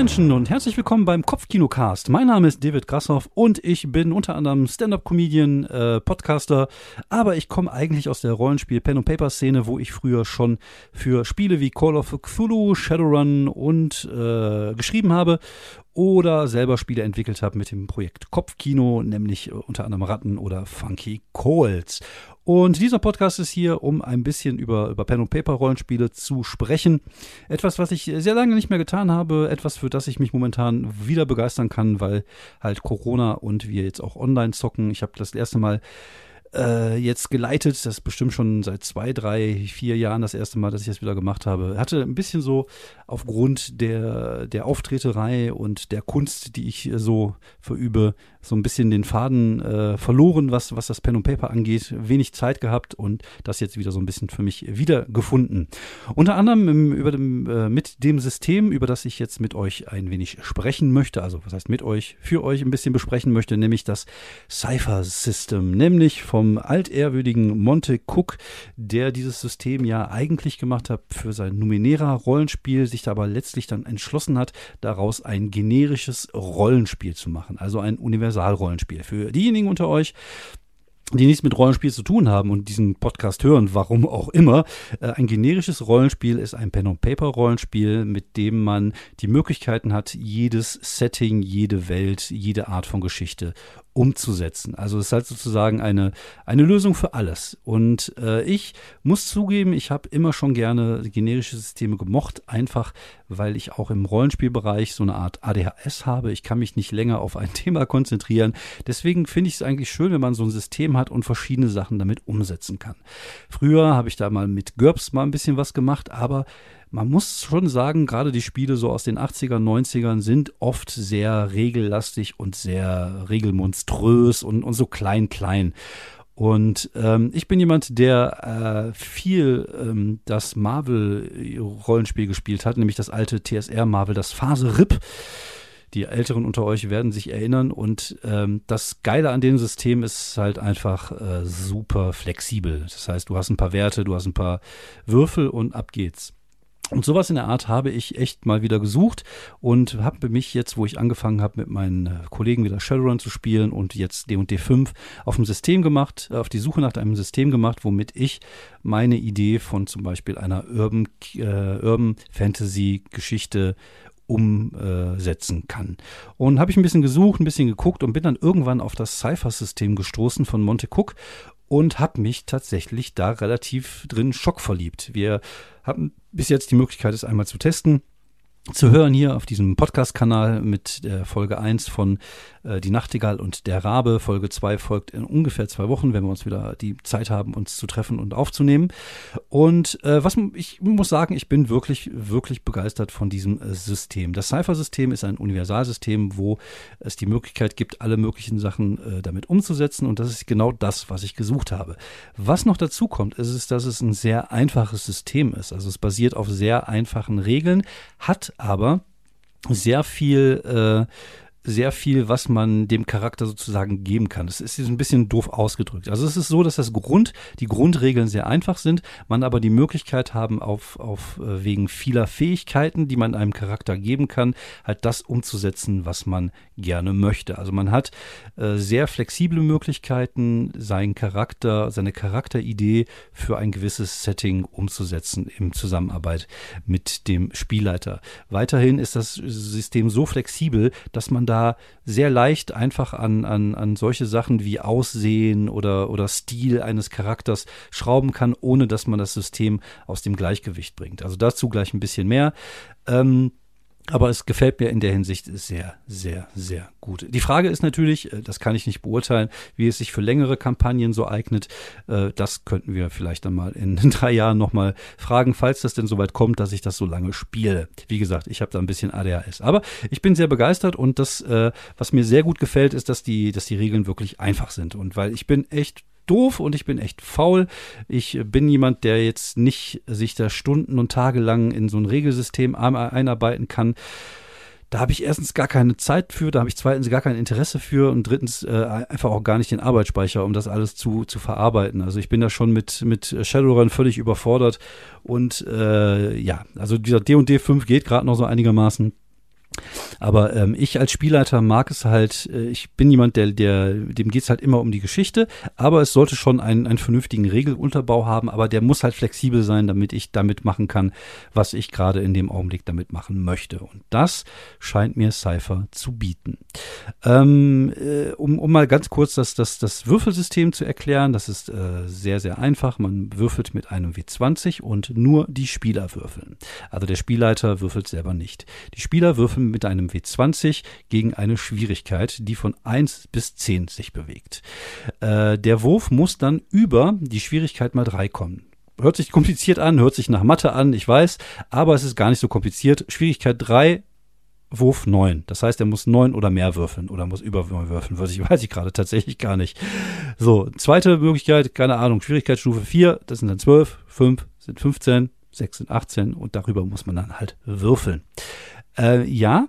Menschen und herzlich willkommen beim Kopfkinocast. Mein Name ist David Grassoff und ich bin unter anderem Stand-up-Comedian, äh, Podcaster, aber ich komme eigentlich aus der Rollenspiel Pen and Paper Szene, wo ich früher schon für Spiele wie Call of Cthulhu, Shadowrun und äh, geschrieben habe oder selber Spiele entwickelt habe mit dem Projekt Kopfkino, nämlich äh, unter anderem Ratten oder Funky Coles. Und dieser Podcast ist hier, um ein bisschen über, über Pen und Paper Rollenspiele zu sprechen. Etwas, was ich sehr lange nicht mehr getan habe, etwas, für das ich mich momentan wieder begeistern kann, weil halt Corona und wir jetzt auch online zocken. Ich habe das erste Mal äh, jetzt geleitet. Das ist bestimmt schon seit zwei, drei, vier Jahren das erste Mal, dass ich das wieder gemacht habe. Hatte ein bisschen so aufgrund der, der Auftreterei und der Kunst, die ich so verübe, so ein bisschen den Faden äh, verloren, was, was das Pen und Paper angeht. Wenig Zeit gehabt und das jetzt wieder so ein bisschen für mich wiedergefunden. Unter anderem im, über dem, äh, mit dem System, über das ich jetzt mit euch ein wenig sprechen möchte, also was heißt mit euch, für euch ein bisschen besprechen möchte, nämlich das Cypher System, nämlich vom altehrwürdigen Monte Cook, der dieses System ja eigentlich gemacht hat für sein Numenera Rollenspiel, sich aber letztlich dann entschlossen hat, daraus ein generisches Rollenspiel zu machen, also ein Universal Universalrollenspiel. Für diejenigen unter euch, die nichts mit Rollenspiel zu tun haben und diesen Podcast hören, warum auch immer. Äh, ein generisches Rollenspiel ist ein Pen-and-Paper-Rollenspiel, mit dem man die Möglichkeiten hat, jedes Setting, jede Welt, jede Art von Geschichte umzusetzen. Also es ist halt sozusagen eine, eine Lösung für alles. Und äh, ich muss zugeben, ich habe immer schon gerne generische Systeme gemocht, einfach weil ich auch im Rollenspielbereich so eine Art ADHS habe. Ich kann mich nicht länger auf ein Thema konzentrieren. Deswegen finde ich es eigentlich schön, wenn man so ein System hat und verschiedene Sachen damit umsetzen kann. Früher habe ich da mal mit GURPS mal ein bisschen was gemacht, aber man muss schon sagen, gerade die Spiele so aus den 80ern, 90ern sind oft sehr regellastig und sehr regelmonströs und, und so klein, klein. Und ähm, ich bin jemand, der äh, viel ähm, das Marvel-Rollenspiel gespielt hat, nämlich das alte TSR-Marvel, das Phase RIP. Die Älteren unter euch werden sich erinnern. Und ähm, das Geile an dem System ist halt einfach äh, super flexibel. Das heißt, du hast ein paar Werte, du hast ein paar Würfel und ab geht's. Und sowas in der Art habe ich echt mal wieder gesucht und habe mich jetzt, wo ich angefangen habe, mit meinen äh, Kollegen wieder Shadowrun zu spielen und jetzt D&D 5 auf dem System gemacht, auf die Suche nach einem System gemacht, womit ich meine Idee von zum Beispiel einer Urban, äh, Urban Fantasy Geschichte umsetzen kann. Und habe ich ein bisschen gesucht, ein bisschen geguckt und bin dann irgendwann auf das Cypher-System gestoßen von Monte Cook und habe mich tatsächlich da relativ drin schockverliebt. Wir hatten bis jetzt die Möglichkeit, es einmal zu testen zu hören hier auf diesem Podcast-Kanal mit der Folge 1 von äh, Die Nachtigall und der Rabe. Folge 2 folgt in ungefähr zwei Wochen, wenn wir uns wieder die Zeit haben, uns zu treffen und aufzunehmen. Und äh, was ich muss sagen, ich bin wirklich, wirklich begeistert von diesem äh, System. Das Cypher-System ist ein Universalsystem, wo es die Möglichkeit gibt, alle möglichen Sachen äh, damit umzusetzen. Und das ist genau das, was ich gesucht habe. Was noch dazu kommt, ist, dass es ein sehr einfaches System ist. Also es basiert auf sehr einfachen Regeln, hat aber sehr viel äh, sehr viel, was man dem Charakter sozusagen geben kann. Das ist ein bisschen doof ausgedrückt. Also es ist so, dass das Grund, die Grundregeln sehr einfach sind, man aber die Möglichkeit haben, auf, auf äh, wegen vieler Fähigkeiten, die man einem Charakter geben kann, halt das umzusetzen, was man gerne möchte. Also man hat äh, sehr flexible Möglichkeiten, seinen Charakter, seine Charakteridee für ein gewisses Setting umzusetzen im Zusammenarbeit mit dem Spielleiter. Weiterhin ist das System so flexibel, dass man da sehr leicht einfach an, an, an solche Sachen wie Aussehen oder, oder Stil eines Charakters schrauben kann, ohne dass man das System aus dem Gleichgewicht bringt. Also dazu gleich ein bisschen mehr. Ähm, aber es gefällt mir in der Hinsicht sehr, sehr, sehr gut. Die Frage ist natürlich, äh, das kann ich nicht beurteilen, wie es sich für längere Kampagnen so eignet. Äh, das könnten wir vielleicht dann mal in drei Jahren nochmal fragen, falls das denn soweit kommt, dass ich das so lange spiele. Wie gesagt, ich habe da ein bisschen ADHS. Aber ich bin sehr begeistert und das, äh, was mir sehr gut gefällt, ist, dass die, dass die Regeln wirklich einfach sind. Und weil ich bin echt doof und ich bin echt faul. Ich bin jemand, der jetzt nicht sich da Stunden und Tage lang in so ein Regelsystem einarbeiten kann. Da habe ich erstens gar keine Zeit für, da habe ich zweitens gar kein Interesse für und drittens äh, einfach auch gar nicht den Arbeitsspeicher, um das alles zu, zu verarbeiten. Also ich bin da schon mit, mit Shadowrun völlig überfordert und äh, ja, also dieser D&D 5 geht gerade noch so einigermaßen. Aber ähm, ich als Spielleiter mag es halt, äh, ich bin jemand, der, der, dem geht es halt immer um die Geschichte, aber es sollte schon einen, einen vernünftigen Regelunterbau haben, aber der muss halt flexibel sein, damit ich damit machen kann, was ich gerade in dem Augenblick damit machen möchte. Und das scheint mir Cypher zu bieten. Ähm, äh, um, um mal ganz kurz das, das, das Würfelsystem zu erklären, das ist äh, sehr, sehr einfach. Man würfelt mit einem W20 und nur die Spieler würfeln. Also der Spielleiter würfelt selber nicht. Die Spieler würfeln mit einem W20 gegen eine Schwierigkeit, die von 1 bis 10 sich bewegt. Äh, der Wurf muss dann über die Schwierigkeit mal 3 kommen. Hört sich kompliziert an, hört sich nach Mathe an, ich weiß, aber es ist gar nicht so kompliziert. Schwierigkeit 3 Wurf 9. Das heißt, er muss 9 oder mehr würfeln oder muss über 9 würfeln. Weiß ich, weiß ich gerade tatsächlich gar nicht. So, zweite Möglichkeit, keine Ahnung, Schwierigkeitsstufe 4, das sind dann 12, 5 sind 15, 6 sind 18 und darüber muss man dann halt würfeln. Äh, ja,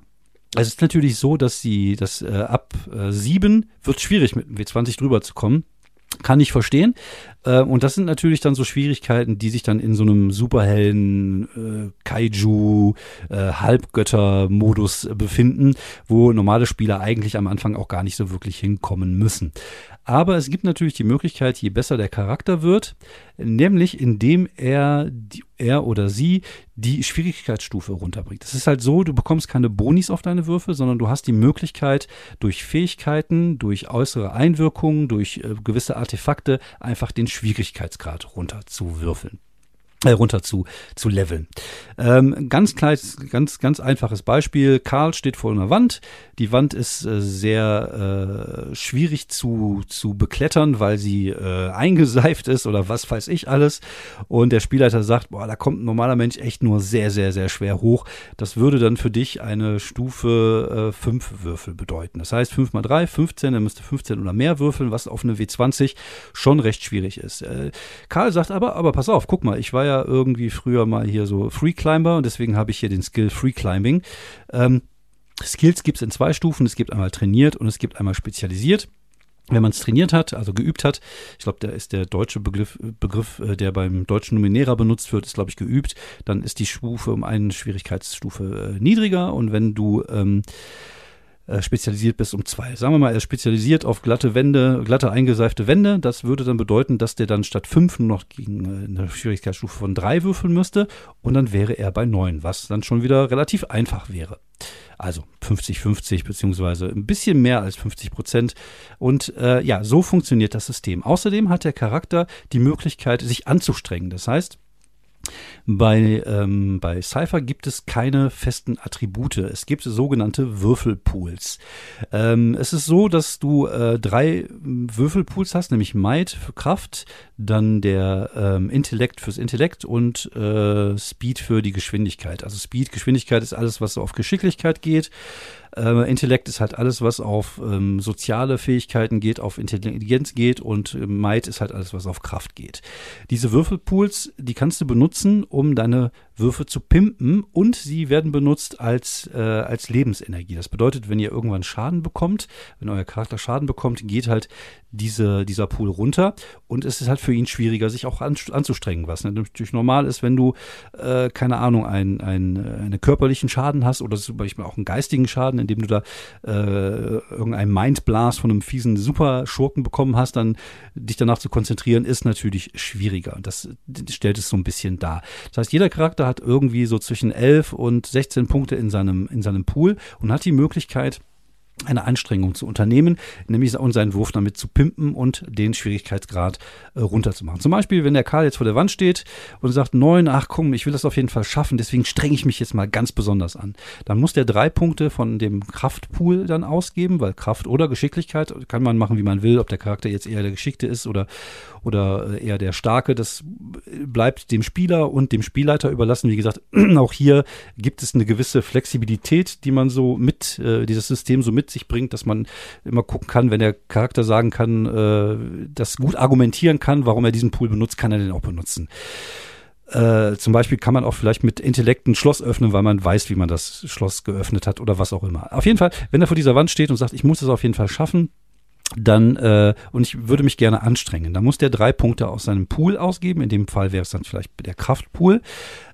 es ist natürlich so, dass sie, dass äh, ab äh, 7 wird schwierig mit dem W20 drüber zu kommen. Kann ich verstehen. Äh, und das sind natürlich dann so Schwierigkeiten, die sich dann in so einem superhellen äh, Kaiju äh, Halbgötter-Modus befinden, wo normale Spieler eigentlich am Anfang auch gar nicht so wirklich hinkommen müssen. Aber es gibt natürlich die Möglichkeit, je besser der Charakter wird, nämlich indem er, er oder sie die Schwierigkeitsstufe runterbringt. Es ist halt so, du bekommst keine Bonis auf deine Würfel, sondern du hast die Möglichkeit, durch Fähigkeiten, durch äußere Einwirkungen, durch äh, gewisse Artefakte einfach den Schwierigkeitsgrad runter zu würfeln äh, runter zu, zu leveln. Ähm, ganz kleines, ganz, ganz einfaches Beispiel. Karl steht vor einer Wand. Die Wand ist äh, sehr äh, schwierig zu, zu beklettern, weil sie äh, eingeseift ist oder was weiß ich alles. Und der Spielleiter sagt, boah, da kommt ein normaler Mensch echt nur sehr, sehr, sehr schwer hoch. Das würde dann für dich eine Stufe 5 äh, Würfel bedeuten. Das heißt 5 mal 3, 15, dann müsste 15 oder mehr würfeln, was auf eine W20 schon recht schwierig ist. Äh, Karl sagt aber, aber pass auf, guck mal, ich war ja ja irgendwie früher mal hier so Free Climber und deswegen habe ich hier den Skill Free Climbing. Ähm, Skills gibt es in zwei Stufen. Es gibt einmal trainiert und es gibt einmal spezialisiert. Wenn man es trainiert hat, also geübt hat, ich glaube, da ist der deutsche Begriff, Begriff, äh, der beim deutschen Numenera benutzt wird, ist, glaube ich, geübt, dann ist die Stufe um eine Schwierigkeitsstufe äh, niedriger und wenn du ähm, äh, spezialisiert bist um zwei. Sagen wir mal, er spezialisiert auf glatte Wände, glatte eingeseifte Wände. Das würde dann bedeuten, dass der dann statt fünf nur noch gegen äh, eine Schwierigkeitsstufe von drei würfeln müsste und dann wäre er bei neun, was dann schon wieder relativ einfach wäre. Also 50-50 beziehungsweise ein bisschen mehr als 50 Prozent. Und äh, ja, so funktioniert das System. Außerdem hat der Charakter die Möglichkeit, sich anzustrengen. Das heißt, bei, ähm, bei Cypher gibt es keine festen Attribute. Es gibt sogenannte Würfelpools. Ähm, es ist so, dass du äh, drei Würfelpools hast, nämlich Might für Kraft, dann der ähm, Intellekt fürs Intellekt und äh, Speed für die Geschwindigkeit. Also Speed, Geschwindigkeit ist alles, was so auf Geschicklichkeit geht. Äh, Intellekt ist halt alles, was auf ähm, soziale Fähigkeiten geht, auf Intelligenz geht und äh, Might ist halt alles, was auf Kraft geht. Diese Würfelpools, die kannst du benutzen, um deine Würfe zu pimpen und sie werden benutzt als, äh, als Lebensenergie. Das bedeutet, wenn ihr irgendwann Schaden bekommt, wenn euer Charakter Schaden bekommt, geht halt diese, dieser Pool runter und es ist halt für ihn schwieriger, sich auch an, anzustrengen, was natürlich normal ist, wenn du, äh, keine Ahnung, einen, einen, einen körperlichen Schaden hast oder zum Beispiel auch einen geistigen Schaden, indem du da äh, irgendeinen Mindblast von einem fiesen Superschurken bekommen hast, dann dich danach zu konzentrieren, ist natürlich schwieriger. Das stellt es so ein bisschen dar. Das heißt, jeder Charakter hat irgendwie so zwischen 11 und 16 Punkte in seinem, in seinem Pool und hat die Möglichkeit, eine Anstrengung zu unternehmen, nämlich seinen Wurf damit zu pimpen und den Schwierigkeitsgrad äh, runterzumachen. Zum Beispiel, wenn der Karl jetzt vor der Wand steht und sagt, neun, ach komm, ich will das auf jeden Fall schaffen, deswegen strenge ich mich jetzt mal ganz besonders an. Dann muss der drei Punkte von dem Kraftpool dann ausgeben, weil Kraft oder Geschicklichkeit kann man machen, wie man will, ob der Charakter jetzt eher der Geschickte ist oder, oder äh, eher der Starke, das bleibt dem Spieler und dem Spielleiter überlassen. Wie gesagt, auch hier gibt es eine gewisse Flexibilität, die man so mit, äh, dieses System so mit sich bringt, dass man immer gucken kann, wenn der Charakter sagen kann, äh, das gut argumentieren kann, warum er diesen Pool benutzt, kann er den auch benutzen. Äh, zum Beispiel kann man auch vielleicht mit Intellekt ein Schloss öffnen, weil man weiß, wie man das Schloss geöffnet hat oder was auch immer. Auf jeden Fall, wenn er vor dieser Wand steht und sagt, ich muss es auf jeden Fall schaffen, dann äh, und ich würde mich gerne anstrengen. Da muss der drei Punkte aus seinem Pool ausgeben. In dem Fall wäre es dann vielleicht der Kraftpool.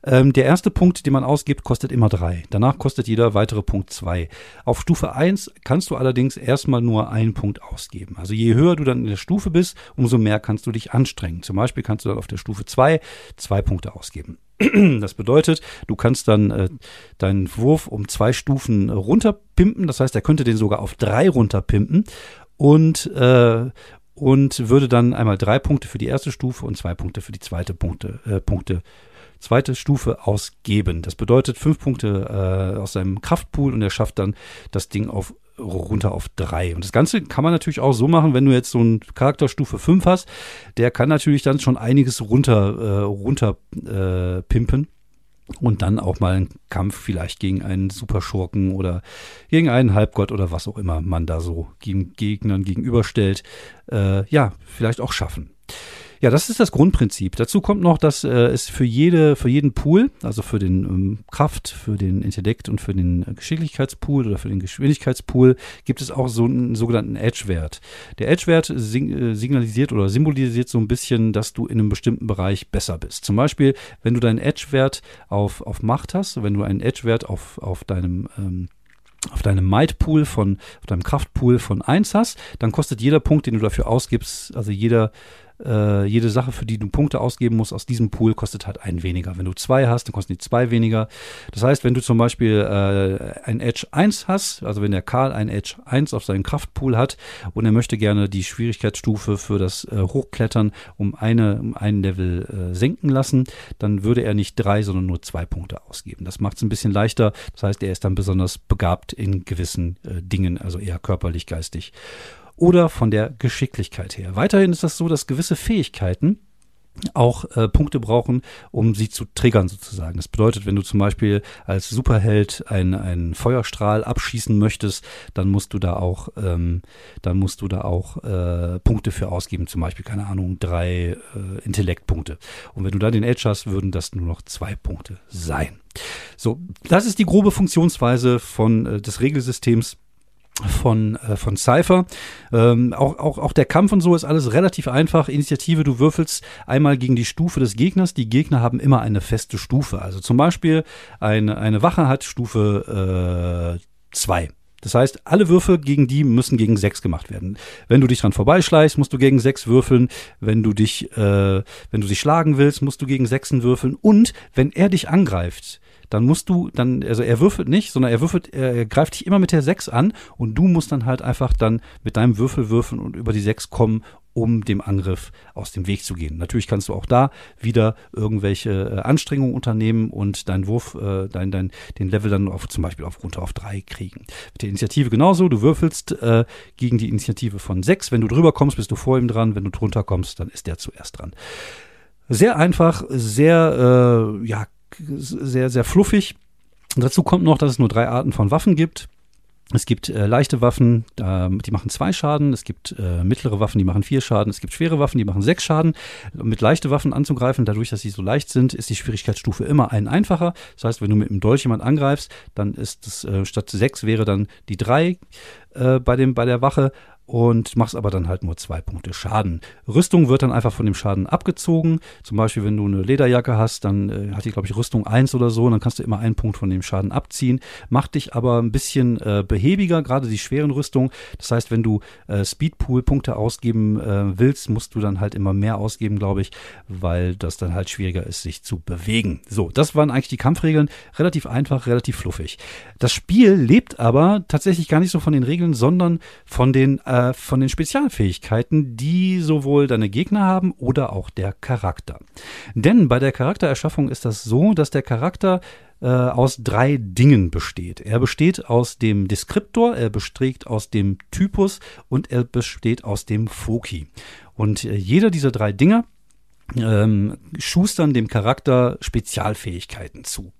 Ähm, der erste Punkt, den man ausgibt, kostet immer drei. Danach kostet jeder weitere Punkt zwei. Auf Stufe eins kannst du allerdings erstmal nur einen Punkt ausgeben. Also je höher du dann in der Stufe bist, umso mehr kannst du dich anstrengen. Zum Beispiel kannst du dann auf der Stufe zwei zwei Punkte ausgeben. Das bedeutet, du kannst dann äh, deinen Wurf um zwei Stufen runterpimpen. Das heißt, er könnte den sogar auf drei runterpimpen und, äh, und würde dann einmal drei Punkte für die erste Stufe und zwei Punkte für die zweite Punkte, äh, Punkte zweite Stufe ausgeben. Das bedeutet fünf Punkte äh, aus seinem Kraftpool und er schafft dann das Ding auf runter auf drei. Und das Ganze kann man natürlich auch so machen, wenn du jetzt so einen Charakterstufe 5 hast, der kann natürlich dann schon einiges runter, äh, runter äh, pimpen und dann auch mal einen Kampf vielleicht gegen einen Superschurken oder gegen einen Halbgott oder was auch immer man da so gegen Gegnern gegenüberstellt, äh, ja, vielleicht auch schaffen. Ja, das ist das Grundprinzip. Dazu kommt noch, dass äh, es für jede, für jeden Pool, also für den ähm, Kraft, für den Intellekt und für den Geschicklichkeitspool oder für den Geschwindigkeitspool, gibt es auch so einen sogenannten Edge-Wert. Der Edge-Wert äh, signalisiert oder symbolisiert so ein bisschen, dass du in einem bestimmten Bereich besser bist. Zum Beispiel, wenn du deinen Edge-Wert auf, auf Macht hast, wenn du einen Edge-Wert auf, auf deinem ähm, auf deinem Might-Pool von, auf deinem Kraftpool von 1 hast, dann kostet jeder Punkt, den du dafür ausgibst, also jeder äh, jede Sache, für die du Punkte ausgeben musst, aus diesem Pool kostet halt einen weniger. Wenn du zwei hast, dann kosten die zwei weniger. Das heißt, wenn du zum Beispiel äh, ein Edge 1 hast, also wenn der Karl ein Edge 1 auf seinem Kraftpool hat und er möchte gerne die Schwierigkeitsstufe für das äh, Hochklettern um, eine, um einen Level äh, senken lassen, dann würde er nicht drei, sondern nur zwei Punkte ausgeben. Das macht es ein bisschen leichter. Das heißt, er ist dann besonders begabt in gewissen äh, Dingen, also eher körperlich, geistig oder von der Geschicklichkeit her. Weiterhin ist das so, dass gewisse Fähigkeiten auch äh, Punkte brauchen, um sie zu triggern sozusagen. Das bedeutet, wenn du zum Beispiel als Superheld einen, Feuerstrahl abschießen möchtest, dann musst du da auch, ähm, dann musst du da auch äh, Punkte für ausgeben, zum Beispiel, keine Ahnung, drei äh, Intellektpunkte. Und wenn du da den Edge hast, würden das nur noch zwei Punkte sein. So, das ist die grobe Funktionsweise von äh, des Regelsystems von, äh, von Cypher. Ähm, auch, auch, auch der Kampf und so ist alles relativ einfach. Initiative, du würfelst einmal gegen die Stufe des Gegners. Die Gegner haben immer eine feste Stufe. Also zum Beispiel eine, eine Wache hat Stufe 2. Äh, das heißt, alle Würfe gegen die müssen gegen 6 gemacht werden. Wenn du dich dran vorbeischleichst, musst du gegen 6 würfeln. Wenn du dich, äh, wenn du dich schlagen willst, musst du gegen 6 würfeln. Und wenn er dich angreift, dann musst du dann, also er würfelt nicht, sondern er würfelt, er greift dich immer mit der 6 an und du musst dann halt einfach dann mit deinem Würfel würfeln und über die 6 kommen, um dem Angriff aus dem Weg zu gehen. Natürlich kannst du auch da wieder irgendwelche äh, Anstrengungen unternehmen und deinen Wurf, äh, dein, dein, den Level dann auf, zum Beispiel auf runter auf 3 kriegen. Mit der Initiative genauso, du würfelst äh, gegen die Initiative von 6. Wenn du drüber kommst, bist du vor ihm dran. Wenn du drunter kommst, dann ist der zuerst dran. Sehr einfach, sehr äh, ja, sehr, sehr fluffig. dazu kommt noch, dass es nur drei Arten von Waffen gibt. Es gibt äh, leichte Waffen, äh, die machen zwei Schaden. Es gibt äh, mittlere Waffen, die machen vier Schaden. Es gibt schwere Waffen, die machen sechs Schaden. Mit leichte Waffen anzugreifen, dadurch, dass sie so leicht sind, ist die Schwierigkeitsstufe immer ein einfacher. Das heißt, wenn du mit einem Dolch jemand angreifst, dann ist es äh, statt sechs wäre dann die drei äh, bei, dem, bei der Wache und machst aber dann halt nur zwei Punkte Schaden. Rüstung wird dann einfach von dem Schaden abgezogen. Zum Beispiel, wenn du eine Lederjacke hast, dann äh, hat die, glaube ich, Rüstung 1 oder so, und dann kannst du immer einen Punkt von dem Schaden abziehen. Macht dich aber ein bisschen äh, behäbiger, gerade die schweren Rüstungen. Das heißt, wenn du äh, Speedpool-Punkte ausgeben äh, willst, musst du dann halt immer mehr ausgeben, glaube ich, weil das dann halt schwieriger ist, sich zu bewegen. So, das waren eigentlich die Kampfregeln. Relativ einfach, relativ fluffig. Das Spiel lebt aber tatsächlich gar nicht so von den Regeln, sondern von den äh, äh, von den Spezialfähigkeiten, die sowohl deine Gegner haben oder auch der Charakter. Denn bei der Charaktererschaffung ist das so, dass der Charakter äh, aus drei Dingen besteht. Er besteht aus dem Deskriptor, er besteht aus dem Typus und er besteht aus dem Foki. Und äh, jeder dieser drei Dinge ähm, schustern dem Charakter Spezialfähigkeiten zu.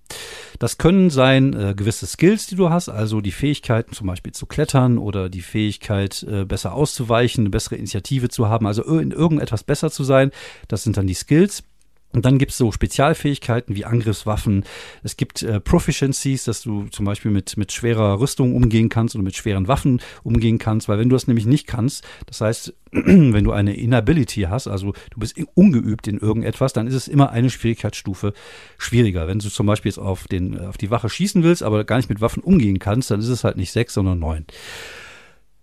Das können sein äh, gewisse Skills, die du hast, also die Fähigkeiten zum Beispiel zu klettern oder die Fähigkeit äh, besser auszuweichen, eine bessere Initiative zu haben, also in irgendetwas besser zu sein. Das sind dann die Skills. Und dann gibt's so Spezialfähigkeiten wie Angriffswaffen. Es gibt äh, Proficiencies, dass du zum Beispiel mit, mit schwerer Rüstung umgehen kannst oder mit schweren Waffen umgehen kannst, weil wenn du das nämlich nicht kannst, das heißt, wenn du eine Inability hast, also du bist ungeübt in irgendetwas, dann ist es immer eine Schwierigkeitsstufe schwieriger. Wenn du zum Beispiel jetzt auf, den, auf die Wache schießen willst, aber gar nicht mit Waffen umgehen kannst, dann ist es halt nicht sechs, sondern neun.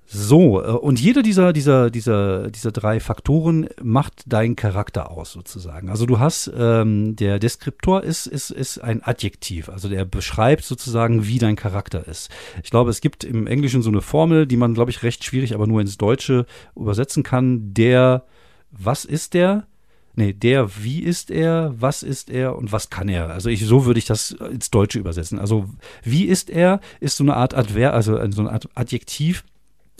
So, äh, und jeder dieser, dieser, dieser, dieser drei Faktoren macht deinen Charakter aus, sozusagen. Also du hast, ähm, der Deskriptor ist, ist, ist ein Adjektiv, also der beschreibt sozusagen, wie dein Charakter ist. Ich glaube, es gibt im Englischen so eine Formel, die man, glaube ich, recht schwierig, aber nur ins Deutsche übersetzen kann. Der, was ist der? Nee, der, wie ist er, was ist er und was kann er? Also ich, so würde ich das ins Deutsche übersetzen. Also wie ist er, ist so eine Art Adver, also so eine Art Adjektiv,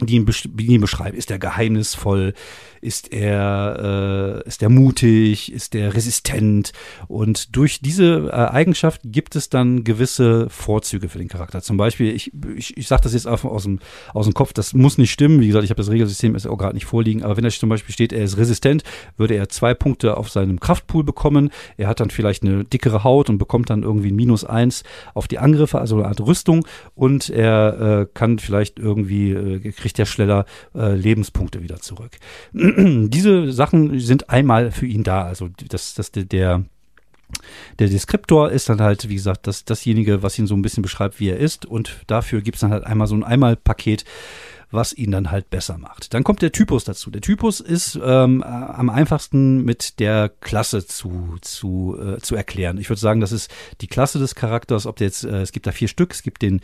die ihn, die ihn beschreiben. Ist er geheimnisvoll? Ist er, äh, ist er mutig? Ist er resistent? Und durch diese äh, Eigenschaft gibt es dann gewisse Vorzüge für den Charakter. Zum Beispiel, ich, ich, ich sage das jetzt einfach aus dem, aus dem Kopf, das muss nicht stimmen. Wie gesagt, ich habe das Regelsystem ist auch gerade nicht vorliegen. Aber wenn da zum Beispiel steht, er ist resistent, würde er zwei Punkte auf seinem Kraftpool bekommen. Er hat dann vielleicht eine dickere Haut und bekommt dann irgendwie ein Minus eins auf die Angriffe, also eine Art Rüstung. Und er äh, kann vielleicht irgendwie äh, kriegt der schneller äh, Lebenspunkte wieder zurück. Diese Sachen sind einmal für ihn da. Also das, das der, der der Deskriptor ist dann halt, wie gesagt, das, dasjenige, was ihn so ein bisschen beschreibt, wie er ist. Und dafür gibt es dann halt einmal so ein Einmalpaket, was ihn dann halt besser macht. Dann kommt der Typus dazu. Der Typus ist ähm, am einfachsten mit der Klasse zu, zu, äh, zu erklären. Ich würde sagen, das ist die Klasse des Charakters, ob der jetzt, äh, es gibt da vier Stück, es gibt den,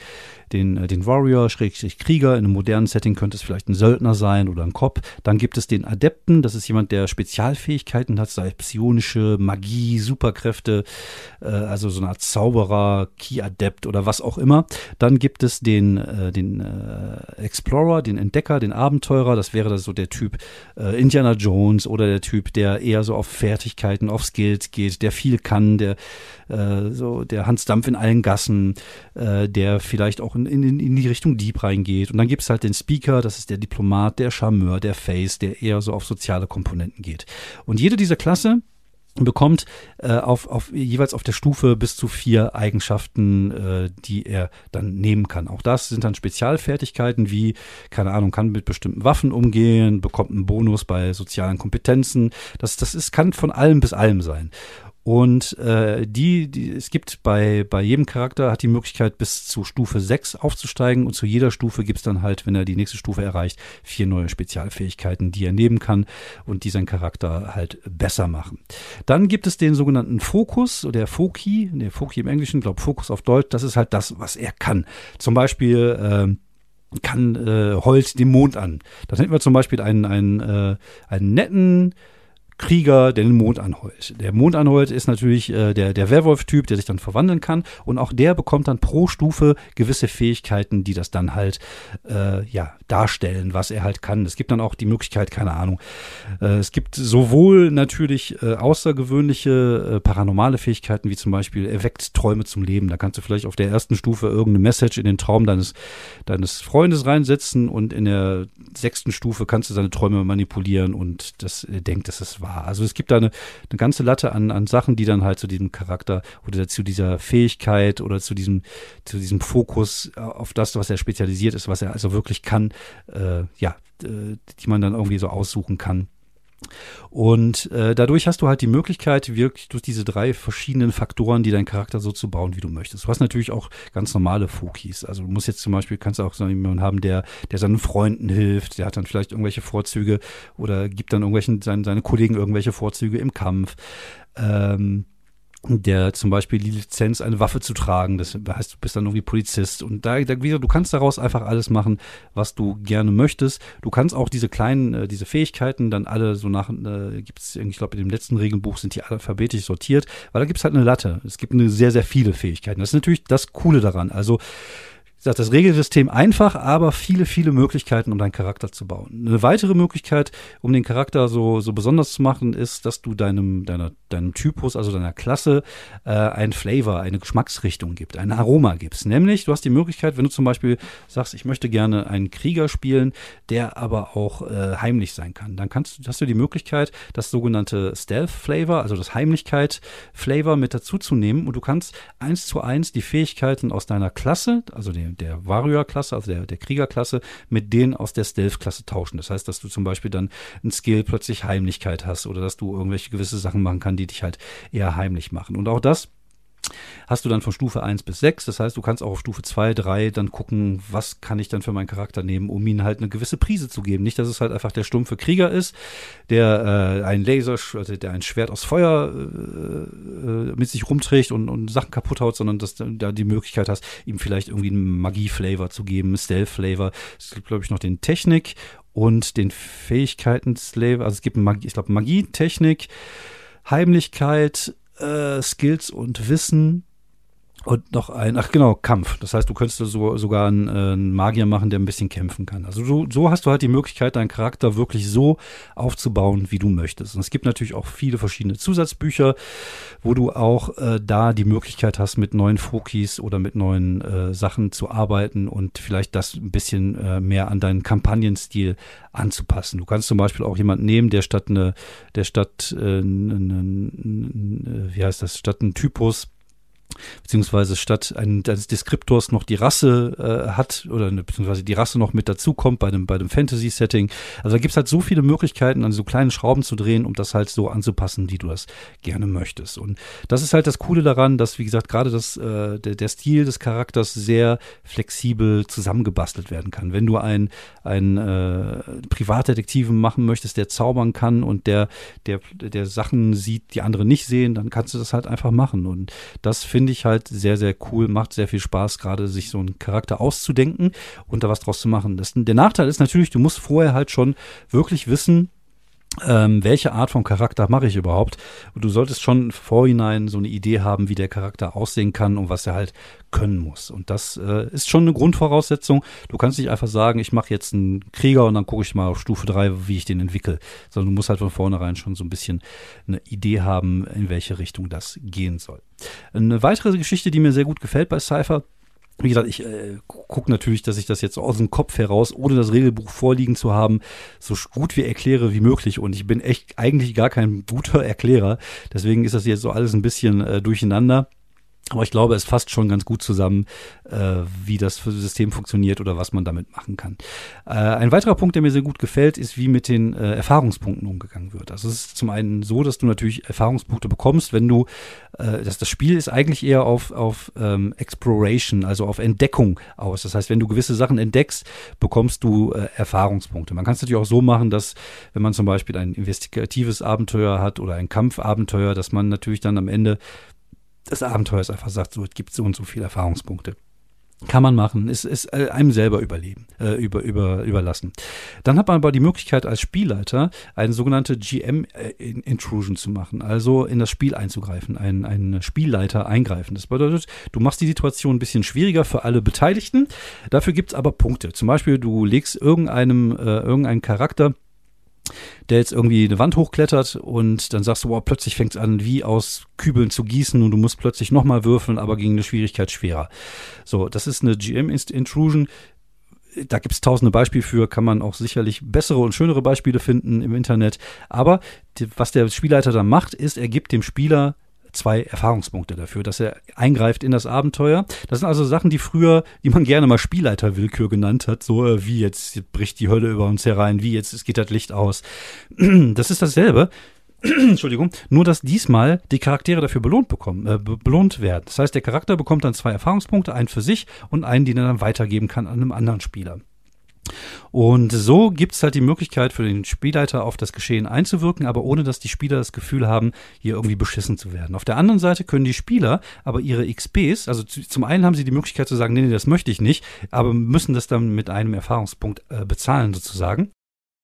den, äh, den Warrior, Schrägstrich Krieger, in einem modernen Setting könnte es vielleicht ein Söldner sein oder ein Cop. Dann gibt es den Adepten, das ist jemand, der Spezialfähigkeiten hat, sei psionische Magie, Superkräfte, äh, also so eine Art Zauberer, Key-Adept oder was auch immer. Dann gibt es den, äh, den äh, Den Entdecker, den Abenteurer, das wäre so der Typ äh, Indiana Jones oder der Typ, der eher so auf Fertigkeiten, auf Skills geht, der viel kann, der äh, so der Hans Dampf in allen Gassen, äh, der vielleicht auch in, in, in die Richtung Dieb reingeht. Und dann gibt es halt den Speaker, das ist der Diplomat, der Charmeur, der Face, der eher so auf soziale Komponenten geht. Und jede dieser Klasse bekommt äh, auf, auf jeweils auf der Stufe bis zu vier Eigenschaften, äh, die er dann nehmen kann. Auch das sind dann Spezialfertigkeiten wie, keine Ahnung, kann mit bestimmten Waffen umgehen, bekommt einen Bonus bei sozialen Kompetenzen. Das, das ist, kann von allem bis allem sein. Und äh, die, die, es gibt bei, bei jedem Charakter hat die Möglichkeit, bis zu Stufe 6 aufzusteigen und zu jeder Stufe gibt's dann halt, wenn er die nächste Stufe erreicht, vier neue Spezialfähigkeiten, die er nehmen kann und die seinen Charakter halt besser machen. Dann gibt es den sogenannten Fokus, der Foki, der Foki im Englischen, glaube Fokus auf Deutsch, das ist halt das, was er kann. Zum Beispiel äh, kann äh, Holt den Mond an. Das nennt man zum Beispiel einen, einen, äh, einen netten Krieger, der den Mond anheult. Der Mond anheult ist natürlich äh, der, der Werwolf-Typ, der sich dann verwandeln kann. Und auch der bekommt dann pro Stufe gewisse Fähigkeiten, die das dann halt äh, ja, darstellen, was er halt kann. Es gibt dann auch die Möglichkeit, keine Ahnung. Äh, es gibt sowohl natürlich äh, außergewöhnliche äh, paranormale Fähigkeiten, wie zum Beispiel erweckt Träume zum Leben. Da kannst du vielleicht auf der ersten Stufe irgendeine Message in den Traum deines, deines Freundes reinsetzen und in der sechsten Stufe kannst du seine Träume manipulieren und das denkt, dass es wahr war. Also es gibt da eine, eine ganze Latte an, an Sachen, die dann halt zu diesem Charakter oder zu dieser Fähigkeit oder zu diesem, zu diesem Fokus auf das, was er spezialisiert ist, was er also wirklich kann, äh, ja, äh, die man dann irgendwie so aussuchen kann. Und äh, dadurch hast du halt die Möglichkeit, wirklich durch diese drei verschiedenen Faktoren, die deinen Charakter so zu bauen, wie du möchtest. Du hast natürlich auch ganz normale Fokis. Also du musst jetzt zum Beispiel, kannst du auch so jemanden haben, der, der seinen Freunden hilft, der hat dann vielleicht irgendwelche Vorzüge oder gibt dann irgendwelchen, seinen, seine Kollegen irgendwelche Vorzüge im Kampf. Ähm, der zum Beispiel die Lizenz, eine Waffe zu tragen. Das heißt, du bist dann irgendwie Polizist. Und da, da wieder, du kannst daraus einfach alles machen, was du gerne möchtest. Du kannst auch diese kleinen, äh, diese Fähigkeiten dann alle so nach, äh, gibt es, ich glaube, in dem letzten Regelbuch sind die alphabetisch sortiert, weil da gibt es halt eine Latte. Es gibt eine sehr, sehr viele Fähigkeiten. Das ist natürlich das Coole daran. Also gesagt, das Regelsystem einfach, aber viele, viele Möglichkeiten, um deinen Charakter zu bauen. Eine weitere Möglichkeit, um den Charakter so, so besonders zu machen, ist, dass du deinem, deiner, deinem Typus, also deiner Klasse, äh, ein Flavor, eine Geschmacksrichtung gibt, ein Aroma gibst. Nämlich, du hast die Möglichkeit, wenn du zum Beispiel sagst, ich möchte gerne einen Krieger spielen, der aber auch äh, heimlich sein kann, dann kannst, hast du die Möglichkeit, das sogenannte Stealth-Flavor, also das Heimlichkeit-Flavor mit dazu zu nehmen und du kannst eins zu eins die Fähigkeiten aus deiner Klasse, also den der Warrior-Klasse, also der, der Krieger-Klasse, mit denen aus der Stealth-Klasse tauschen. Das heißt, dass du zum Beispiel dann ein Skill plötzlich Heimlichkeit hast oder dass du irgendwelche gewisse Sachen machen kannst, die dich halt eher heimlich machen. Und auch das hast du dann von Stufe 1 bis 6. Das heißt, du kannst auch auf Stufe 2, 3 dann gucken, was kann ich dann für meinen Charakter nehmen, um ihm halt eine gewisse Prise zu geben. Nicht, dass es halt einfach der stumpfe Krieger ist, der äh, ein Laser, also der ein Schwert aus Feuer äh, äh, mit sich rumträgt und, und Sachen kaputt haut, sondern dass du da die Möglichkeit hast, ihm vielleicht irgendwie einen Magie-Flavor zu geben, Stealth-Flavor. Es gibt, glaube ich, noch den Technik und den Fähigkeiten-Flavor. Also es gibt Magie, ich glaube, Magie, Technik, Heimlichkeit, äh, Skills und Wissen und noch ein, ach genau, Kampf. Das heißt, du könntest so, sogar einen, äh, Magier machen, der ein bisschen kämpfen kann. Also so, so hast du halt die Möglichkeit, deinen Charakter wirklich so aufzubauen, wie du möchtest. Und es gibt natürlich auch viele verschiedene Zusatzbücher, wo du auch äh, da die Möglichkeit hast, mit neuen Fokis oder mit neuen äh, Sachen zu arbeiten und vielleicht das ein bisschen äh, mehr an deinen Kampagnenstil anzupassen. Du kannst zum Beispiel auch jemanden nehmen, der statt eine, der statt, äh, wie heißt das, statt einen Typus beziehungsweise statt eines Deskriptors noch die Rasse äh, hat oder ne, beziehungsweise die Rasse noch mit dazukommt bei dem, bei dem Fantasy-Setting. Also da gibt es halt so viele Möglichkeiten, an so kleinen Schrauben zu drehen, um das halt so anzupassen, wie du das gerne möchtest. Und das ist halt das Coole daran, dass, wie gesagt, gerade äh, der, der Stil des Charakters sehr flexibel zusammengebastelt werden kann. Wenn du einen äh, Privatdetektiven machen möchtest, der zaubern kann und der, der, der Sachen sieht, die andere nicht sehen, dann kannst du das halt einfach machen. Und das finde finde ich halt sehr, sehr cool, macht sehr viel Spaß, gerade sich so einen Charakter auszudenken und da was draus zu machen. Das, der Nachteil ist natürlich, du musst vorher halt schon wirklich wissen, ähm, welche Art von Charakter mache ich überhaupt? Und du solltest schon vorhinein so eine Idee haben, wie der Charakter aussehen kann und was er halt können muss. Und das äh, ist schon eine Grundvoraussetzung. Du kannst nicht einfach sagen, ich mache jetzt einen Krieger und dann gucke ich mal auf Stufe 3, wie ich den entwickle. Sondern du musst halt von vornherein schon so ein bisschen eine Idee haben, in welche Richtung das gehen soll. Eine weitere Geschichte, die mir sehr gut gefällt bei Cypher, wie gesagt, ich äh, gucke natürlich, dass ich das jetzt aus dem Kopf heraus, ohne das Regelbuch vorliegen zu haben, so gut wie erkläre wie möglich. Und ich bin echt eigentlich gar kein guter Erklärer. Deswegen ist das jetzt so alles ein bisschen äh, durcheinander. Aber ich glaube, es fasst schon ganz gut zusammen, äh, wie das System funktioniert oder was man damit machen kann. Äh, ein weiterer Punkt, der mir sehr gut gefällt, ist, wie mit den äh, Erfahrungspunkten umgegangen wird. Also es ist zum einen so, dass du natürlich Erfahrungspunkte bekommst, wenn du, äh, das, das Spiel ist eigentlich eher auf, auf ähm, Exploration, also auf Entdeckung aus. Das heißt, wenn du gewisse Sachen entdeckst, bekommst du äh, Erfahrungspunkte. Man kann es natürlich auch so machen, dass, wenn man zum Beispiel ein investigatives Abenteuer hat oder ein Kampfabenteuer, dass man natürlich dann am Ende des Abenteuers einfach sagt, so, es gibt so und so viele Erfahrungspunkte. Kann man machen, ist, ist äh, einem selber überleben, äh, über, über, überlassen. Dann hat man aber die Möglichkeit als Spielleiter eine sogenannte GM-Intrusion zu machen, also in das Spiel einzugreifen, einen, einen Spielleiter eingreifen. Das bedeutet, du machst die Situation ein bisschen schwieriger für alle Beteiligten, dafür gibt es aber Punkte. Zum Beispiel, du legst irgendeinem, äh, irgendeinen Charakter der jetzt irgendwie eine Wand hochklettert und dann sagst du, wow, plötzlich fängt es an, wie aus Kübeln zu gießen und du musst plötzlich nochmal würfeln, aber gegen eine Schwierigkeit schwerer. So, das ist eine GM-Intrusion. Da gibt es tausende Beispiele für, kann man auch sicherlich bessere und schönere Beispiele finden im Internet. Aber die, was der Spielleiter dann macht, ist, er gibt dem Spieler zwei Erfahrungspunkte dafür, dass er eingreift in das Abenteuer. Das sind also Sachen, die früher, die man gerne mal Spielleiterwillkür genannt hat, so äh, wie jetzt bricht die Hölle über uns herein, wie jetzt es geht das Licht aus. Das ist dasselbe. Entschuldigung, nur dass diesmal die Charaktere dafür belohnt bekommen, äh, belohnt werden. Das heißt, der Charakter bekommt dann zwei Erfahrungspunkte, einen für sich und einen, den er dann weitergeben kann an einem anderen Spieler. Und so gibt es halt die Möglichkeit für den Spielleiter auf das Geschehen einzuwirken, aber ohne dass die Spieler das Gefühl haben, hier irgendwie beschissen zu werden. Auf der anderen Seite können die Spieler aber ihre XPs, also zum einen haben sie die Möglichkeit zu sagen, nee, nee, das möchte ich nicht, aber müssen das dann mit einem Erfahrungspunkt äh, bezahlen sozusagen.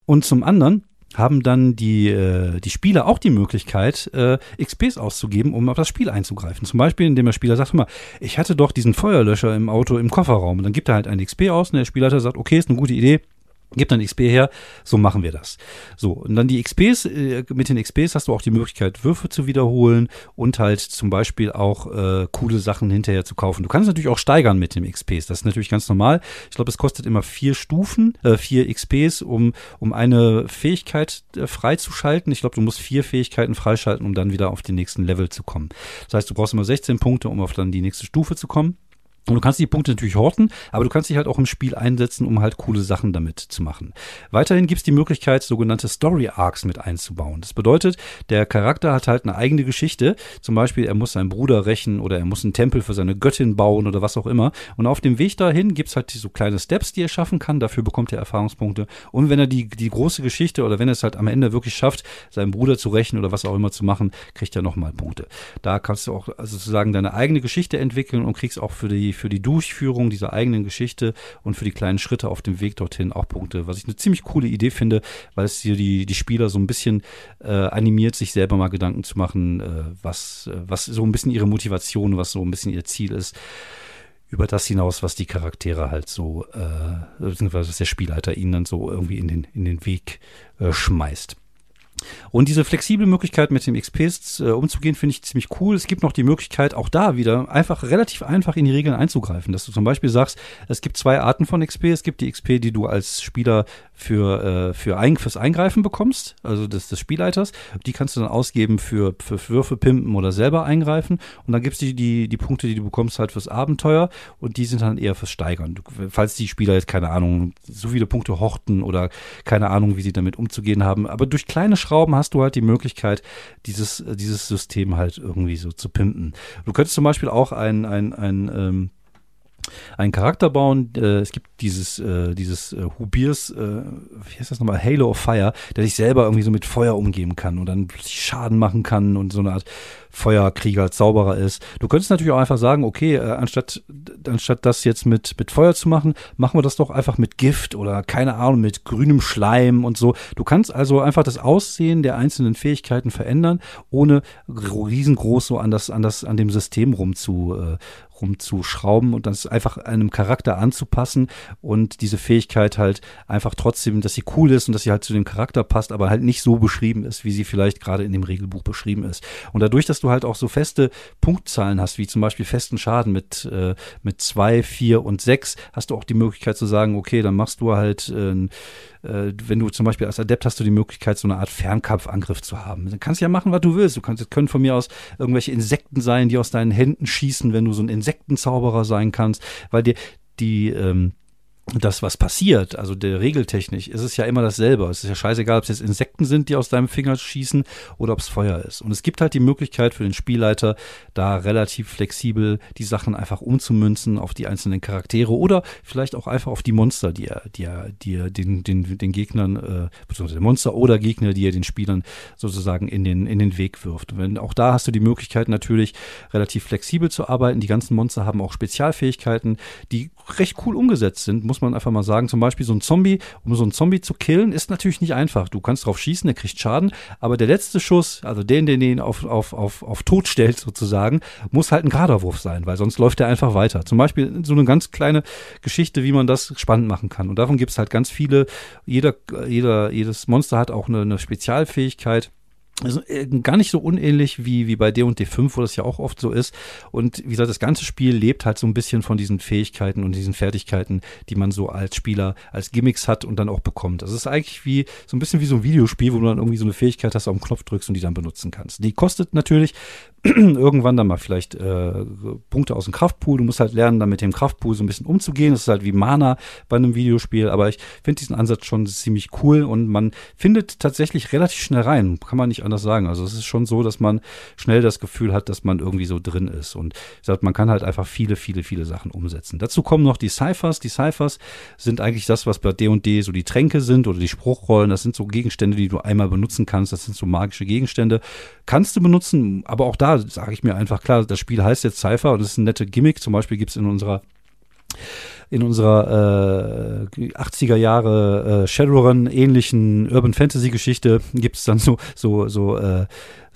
Und zum anderen haben dann die, äh, die Spieler auch die Möglichkeit, äh, XPs auszugeben, um auf das Spiel einzugreifen. Zum Beispiel, indem der Spieler sagt, mal, ich hatte doch diesen Feuerlöscher im Auto im Kofferraum. Und dann gibt er halt ein XP aus und der Spielleiter sagt, okay, ist eine gute Idee, Gib dann XP her, so machen wir das. So, und dann die XPs, äh, mit den XPs hast du auch die Möglichkeit, Würfe zu wiederholen und halt zum Beispiel auch äh, coole Sachen hinterher zu kaufen. Du kannst natürlich auch steigern mit dem XPs, das ist natürlich ganz normal. Ich glaube, es kostet immer vier Stufen, äh, vier XPs, um, um eine Fähigkeit äh, freizuschalten. Ich glaube, du musst vier Fähigkeiten freischalten, um dann wieder auf den nächsten Level zu kommen. Das heißt, du brauchst immer 16 Punkte, um auf dann die nächste Stufe zu kommen. Und du kannst die Punkte natürlich horten, aber du kannst dich halt auch im Spiel einsetzen, um halt coole Sachen damit zu machen. Weiterhin gibt es die Möglichkeit, sogenannte Story Arcs mit einzubauen. Das bedeutet, der Charakter hat halt eine eigene Geschichte. Zum Beispiel, er muss seinen Bruder rächen oder er muss einen Tempel für seine Göttin bauen oder was auch immer. Und auf dem Weg dahin gibt es halt so kleine Steps, die er schaffen kann. Dafür bekommt er Erfahrungspunkte. Und wenn er die, die große Geschichte oder wenn er es halt am Ende wirklich schafft, seinen Bruder zu rächen oder was auch immer zu machen, kriegt er nochmal Punkte. Da kannst du auch sozusagen deine eigene Geschichte entwickeln und kriegst auch für die für die Durchführung dieser eigenen Geschichte und für die kleinen Schritte auf dem Weg dorthin auch Punkte, was ich eine ziemlich coole Idee finde, weil es hier die, die Spieler so ein bisschen äh, animiert, sich selber mal Gedanken zu machen, äh, was, äh, was so ein bisschen ihre Motivation, was so ein bisschen ihr Ziel ist über das hinaus, was die Charaktere halt so, äh, beziehungsweise was der Spielleiter ihnen dann so irgendwie in den, in den Weg äh, schmeißt. Und diese flexible Möglichkeit mit dem XPs äh, umzugehen, finde ich ziemlich cool. Es gibt noch die Möglichkeit, auch da wieder einfach relativ einfach in die Regeln einzugreifen. Dass du zum Beispiel sagst, es gibt zwei Arten von XP. Es gibt die XP, die du als Spieler für, äh, für ein, fürs Eingreifen bekommst, also des, des Spielleiters. Die kannst du dann ausgeben für, für Würfe pimpen oder selber eingreifen. Und dann gibt es die, die, die Punkte, die du bekommst halt fürs Abenteuer und die sind dann eher fürs Steigern. Du, falls die Spieler jetzt, keine Ahnung, so viele Punkte horten oder keine Ahnung, wie sie damit umzugehen haben. Aber durch kleine Schrauben hast du halt die Möglichkeit, dieses, dieses System halt irgendwie so zu pimpen. Du könntest zum Beispiel auch ein, ein, ein ähm, einen Charakter bauen. Äh, es gibt dieses, äh, dieses äh, Hubirs, äh, wie heißt das nochmal, Halo of Fire, der sich selber irgendwie so mit Feuer umgeben kann und dann Schaden machen kann und so eine Art Feuerkrieger, Zauberer ist. Du könntest natürlich auch einfach sagen, okay, äh, anstatt, anstatt das jetzt mit, mit Feuer zu machen, machen wir das doch einfach mit Gift oder keine Ahnung, mit grünem Schleim und so. Du kannst also einfach das Aussehen der einzelnen Fähigkeiten verändern, ohne riesengroß so an das, an das, an dem System rum zu, äh, rumzuschrauben und das einfach einem Charakter anzupassen und diese Fähigkeit halt einfach trotzdem, dass sie cool ist und dass sie halt zu dem Charakter passt, aber halt nicht so beschrieben ist, wie sie vielleicht gerade in dem Regelbuch beschrieben ist. Und dadurch, dass du halt auch so feste Punktzahlen hast, wie zum Beispiel festen Schaden mit, äh, mit zwei, vier und sechs, hast du auch die Möglichkeit zu sagen, okay, dann machst du halt äh, äh, wenn du zum Beispiel als Adept hast du die Möglichkeit, so eine Art Fernkampfangriff zu haben. Dann kannst du ja machen, was du willst. Du kannst, es können von mir aus irgendwelche Insekten sein, die aus deinen Händen schießen, wenn du so ein Insektenzauberer sein kannst, weil dir die, ähm, das, was passiert, also der regeltechnisch, ist es ja immer dasselbe. Es ist ja scheißegal, ob es jetzt Insekten sind, die aus deinem Finger schießen oder ob es Feuer ist. Und es gibt halt die Möglichkeit für den Spielleiter, da relativ flexibel die Sachen einfach umzumünzen auf die einzelnen Charaktere oder vielleicht auch einfach auf die Monster, die er, die er, die er den, den, den Gegnern, äh, beziehungsweise Monster oder Gegner, die er den Spielern sozusagen in den, in den Weg wirft. Und wenn, auch da hast du die Möglichkeit natürlich relativ flexibel zu arbeiten. Die ganzen Monster haben auch Spezialfähigkeiten, die recht cool umgesetzt sind, muss man einfach mal sagen. Zum Beispiel so ein Zombie, um so einen Zombie zu killen, ist natürlich nicht einfach. Du kannst drauf schießen, der kriegt Schaden, aber der letzte Schuss, also den, den ihn auf, auf, auf, auf Tod stellt sozusagen, muss halt ein Geraderwurf sein, weil sonst läuft er einfach weiter. Zum Beispiel so eine ganz kleine Geschichte, wie man das spannend machen kann. Und davon gibt es halt ganz viele. Jeder, jeder, jedes Monster hat auch eine, eine Spezialfähigkeit. Also äh, gar nicht so unähnlich wie, wie bei D&D 5, wo das ja auch oft so ist. Und wie gesagt, das ganze Spiel lebt halt so ein bisschen von diesen Fähigkeiten und diesen Fertigkeiten, die man so als Spieler, als Gimmicks hat und dann auch bekommt. Das ist eigentlich wie, so ein bisschen wie so ein Videospiel, wo du dann irgendwie so eine Fähigkeit hast, auf den Knopf drückst und die dann benutzen kannst. Die kostet natürlich irgendwann dann mal vielleicht äh, Punkte aus dem Kraftpool. Du musst halt lernen, dann mit dem Kraftpool so ein bisschen umzugehen. Das ist halt wie Mana bei einem Videospiel. Aber ich finde diesen Ansatz schon ziemlich cool und man findet tatsächlich relativ schnell rein. Kann man nicht anders sagen. Also es ist schon so, dass man schnell das Gefühl hat, dass man irgendwie so drin ist. Und ich sag, man kann halt einfach viele, viele, viele Sachen umsetzen. Dazu kommen noch die Cyphers. Die Cyphers sind eigentlich das, was bei D&D so die Tränke sind oder die Spruchrollen. Das sind so Gegenstände, die du einmal benutzen kannst. Das sind so magische Gegenstände. Kannst du benutzen, aber auch da sage ich mir einfach klar, das Spiel heißt jetzt Cypher und es ist ein nette Gimmick. Zum Beispiel gibt es in unserer in unserer äh, 80er Jahre äh, Shadowrun ähnlichen Urban Fantasy Geschichte gibt es dann so so so äh,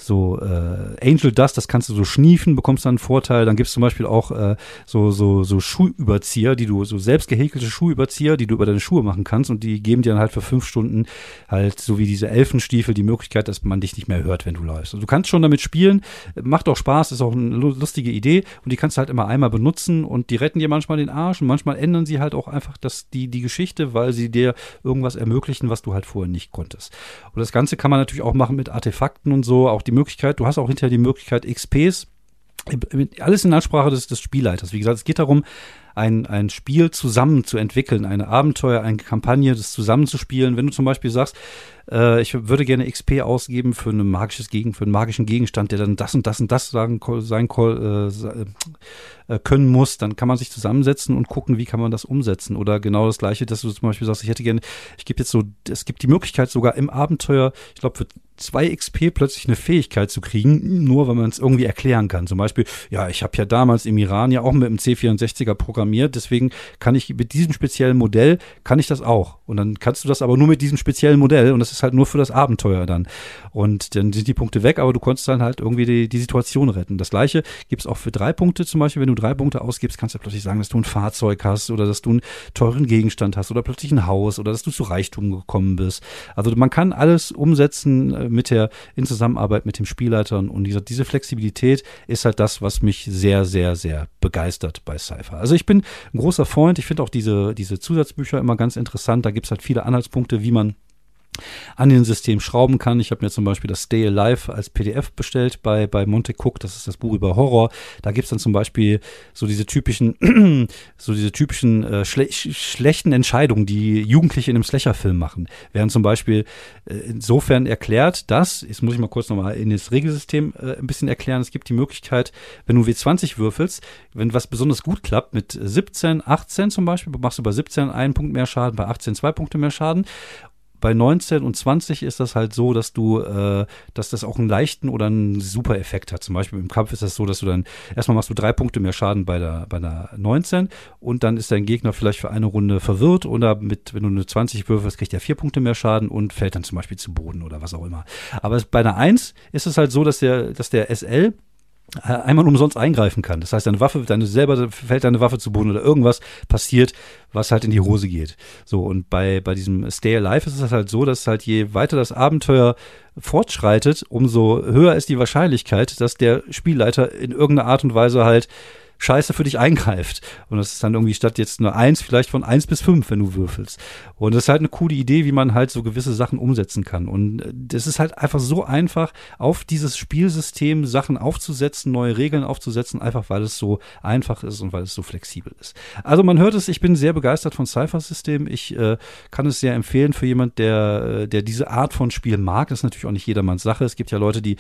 so äh, Angel Dust, das kannst du so schniefen, bekommst dann einen Vorteil. Dann gibt es zum Beispiel auch äh, so, so, so Schuhüberzieher, die du, so selbst gehäkelte Schuhüberzieher, die du über deine Schuhe machen kannst und die geben dir dann halt für fünf Stunden halt so wie diese Elfenstiefel die Möglichkeit, dass man dich nicht mehr hört, wenn du läufst. Also du kannst schon damit spielen, macht auch Spaß, ist auch eine lustige Idee und die kannst du halt immer einmal benutzen und die retten dir manchmal den Arsch und manchmal ändern sie halt auch einfach das, die, die Geschichte, weil sie dir irgendwas ermöglichen, was du halt vorher nicht konntest. Und das Ganze kann man natürlich auch machen mit Artefakten und so, auch die Möglichkeit, du hast auch hinterher die Möglichkeit, XPs, alles in Ansprache des, des Spielleiters. Wie gesagt, es geht darum, ein, ein Spiel zusammen zu entwickeln, eine Abenteuer, eine Kampagne, das zusammenzuspielen. Wenn du zum Beispiel sagst, äh, ich würde gerne XP ausgeben für ein magisches Gegen, für einen magischen Gegenstand, der dann das und das und das sagen, sein äh, äh, können muss, dann kann man sich zusammensetzen und gucken, wie kann man das umsetzen. Oder genau das gleiche, dass du zum Beispiel sagst, ich hätte gerne, ich gebe jetzt so, es gibt die Möglichkeit sogar im Abenteuer, ich glaube, für zwei XP plötzlich eine Fähigkeit zu kriegen, nur weil man es irgendwie erklären kann. Zum Beispiel, ja, ich habe ja damals im Iran ja auch mit dem C64er programmiert, deswegen kann ich mit diesem speziellen Modell, kann ich das auch. Und dann kannst du das aber nur mit diesem speziellen Modell und das ist halt nur für das Abenteuer dann. Und dann sind die Punkte weg, aber du konntest dann halt irgendwie die, die Situation retten. Das gleiche gibt es auch für drei Punkte zum Beispiel. Wenn du drei Punkte ausgibst, kannst du plötzlich sagen, dass du ein Fahrzeug hast oder dass du einen teuren Gegenstand hast oder plötzlich ein Haus oder dass du zu Reichtum gekommen bist. Also man kann alles umsetzen äh, mit der, in Zusammenarbeit mit dem Spielleiter und diese, diese Flexibilität ist halt das, was mich sehr, sehr, sehr begeistert bei Cypher. Also ich bin ein großer Freund. Ich finde auch diese, diese Zusatzbücher immer ganz interessant. Da gibt es halt viele Anhaltspunkte, wie man an den System schrauben kann. Ich habe mir zum Beispiel das Stay Alive als PDF bestellt bei, bei Monte Cook. Das ist das Buch über Horror. Da gibt es dann zum Beispiel so diese typischen, so diese typischen äh, schle schlechten Entscheidungen, die Jugendliche in einem Slasher-Film machen. Werden zum Beispiel äh, insofern erklärt, dass, jetzt muss ich mal kurz nochmal in das Regelsystem äh, ein bisschen erklären, es gibt die Möglichkeit, wenn du W20 würfelst, wenn was besonders gut klappt, mit 17, 18 zum Beispiel, machst du bei 17 einen Punkt mehr Schaden, bei 18 zwei Punkte mehr Schaden bei 19 und 20 ist das halt so, dass du, äh, dass das auch einen leichten oder einen super Effekt hat. Zum Beispiel im Kampf ist das so, dass du dann erstmal machst du drei Punkte mehr Schaden bei der, bei der 19 und dann ist dein Gegner vielleicht für eine Runde verwirrt oder mit, wenn du eine 20 würfelst, kriegt er vier Punkte mehr Schaden und fällt dann zum Beispiel zu Boden oder was auch immer. Aber bei einer 1 ist es halt so, dass der, dass der SL einmal umsonst eingreifen kann. Das heißt, deine Waffe, deine selber fällt deine Waffe zu Boden oder irgendwas passiert, was halt in die Hose geht. So, und bei, bei diesem Stay Alive ist es halt so, dass halt je weiter das Abenteuer fortschreitet, umso höher ist die Wahrscheinlichkeit, dass der Spielleiter in irgendeiner Art und Weise halt scheiße für dich eingreift. Und das ist dann irgendwie statt jetzt nur eins, vielleicht von eins bis fünf, wenn du würfelst. Und das ist halt eine coole Idee, wie man halt so gewisse Sachen umsetzen kann. Und äh, das ist halt einfach so einfach, auf dieses Spielsystem Sachen aufzusetzen, neue Regeln aufzusetzen, einfach weil es so einfach ist und weil es so flexibel ist. Also man hört es, ich bin sehr begeistert von Cypher-System. Ich äh, kann es sehr empfehlen für jemand, der, äh, der diese Art von Spiel mag. Das ist natürlich auch nicht jedermanns Sache. Es gibt ja Leute, die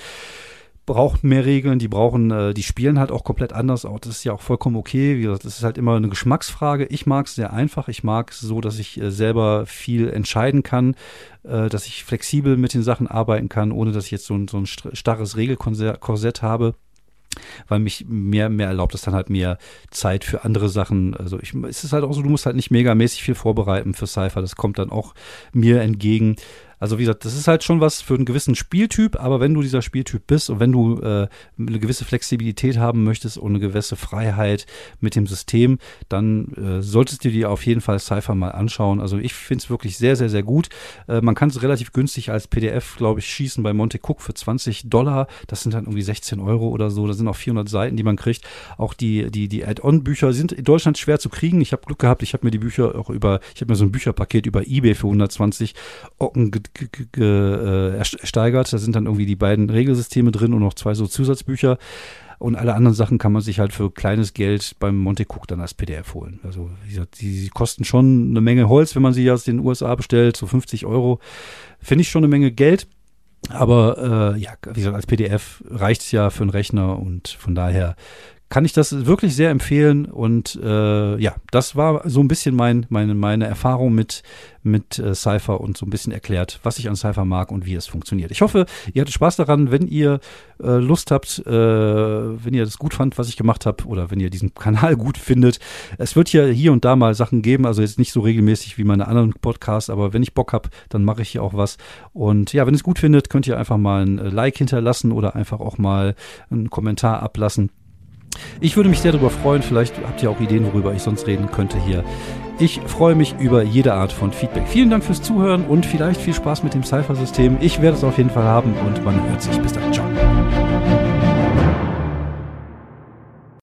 brauchen mehr Regeln, die brauchen, äh, die spielen halt auch komplett anders. Auch das ist ja auch vollkommen okay. Wie gesagt, das ist halt immer eine Geschmacksfrage. Ich mag es sehr einfach. Ich mag es so, dass ich äh, selber viel entscheiden kann, äh, dass ich flexibel mit den Sachen arbeiten kann, ohne dass ich jetzt so ein, so ein starres Regelkorsett habe weil mich mehr, mehr erlaubt es dann halt mehr Zeit für andere Sachen. Also ich, es ist halt auch so, du musst halt nicht megamäßig viel vorbereiten für Cypher. Das kommt dann auch mir entgegen. Also wie gesagt, das ist halt schon was für einen gewissen Spieltyp, aber wenn du dieser Spieltyp bist und wenn du äh, eine gewisse Flexibilität haben möchtest und eine gewisse Freiheit mit dem System, dann äh, solltest du dir auf jeden Fall Cypher mal anschauen. Also ich finde es wirklich sehr, sehr, sehr gut. Äh, man kann es relativ günstig als PDF, glaube ich, schießen bei Monte Cook für 20 Dollar. Das sind dann irgendwie 16 Euro oder so. Da sind auch 400 Seiten, die man kriegt. Auch die, die, die Add-on-Bücher sind in Deutschland schwer zu kriegen. Ich habe Glück gehabt, ich habe mir die Bücher auch über, ich habe mir so ein Bücherpaket über Ebay für 120 Ocken ersteigert. Da sind dann irgendwie die beiden Regelsysteme drin und noch zwei so Zusatzbücher. Und alle anderen Sachen kann man sich halt für kleines Geld beim Monte Cook dann als PDF holen. Also wie gesagt, die, die kosten schon eine Menge Holz, wenn man sie aus den USA bestellt, so 50 Euro. Finde ich schon eine Menge Geld. Aber äh, ja, wie gesagt, als PDF reicht es ja für einen Rechner und von daher kann ich das wirklich sehr empfehlen. Und äh, ja, das war so ein bisschen mein, meine, meine Erfahrung mit, mit äh, Cypher und so ein bisschen erklärt, was ich an Cypher mag und wie es funktioniert. Ich hoffe, ihr hattet Spaß daran. Wenn ihr äh, Lust habt, äh, wenn ihr das gut fand, was ich gemacht habe, oder wenn ihr diesen Kanal gut findet. Es wird hier hier und da mal Sachen geben, also jetzt nicht so regelmäßig wie meine anderen Podcasts, aber wenn ich Bock habe, dann mache ich hier auch was. Und ja, wenn ihr es gut findet, könnt ihr einfach mal ein äh, Like hinterlassen oder einfach auch mal einen Kommentar ablassen. Ich würde mich sehr darüber freuen. Vielleicht habt ihr auch Ideen, worüber ich sonst reden könnte hier. Ich freue mich über jede Art von Feedback. Vielen Dank fürs Zuhören und vielleicht viel Spaß mit dem Cypher-System. Ich werde es auf jeden Fall haben und man hört sich. Bis dann. Ciao.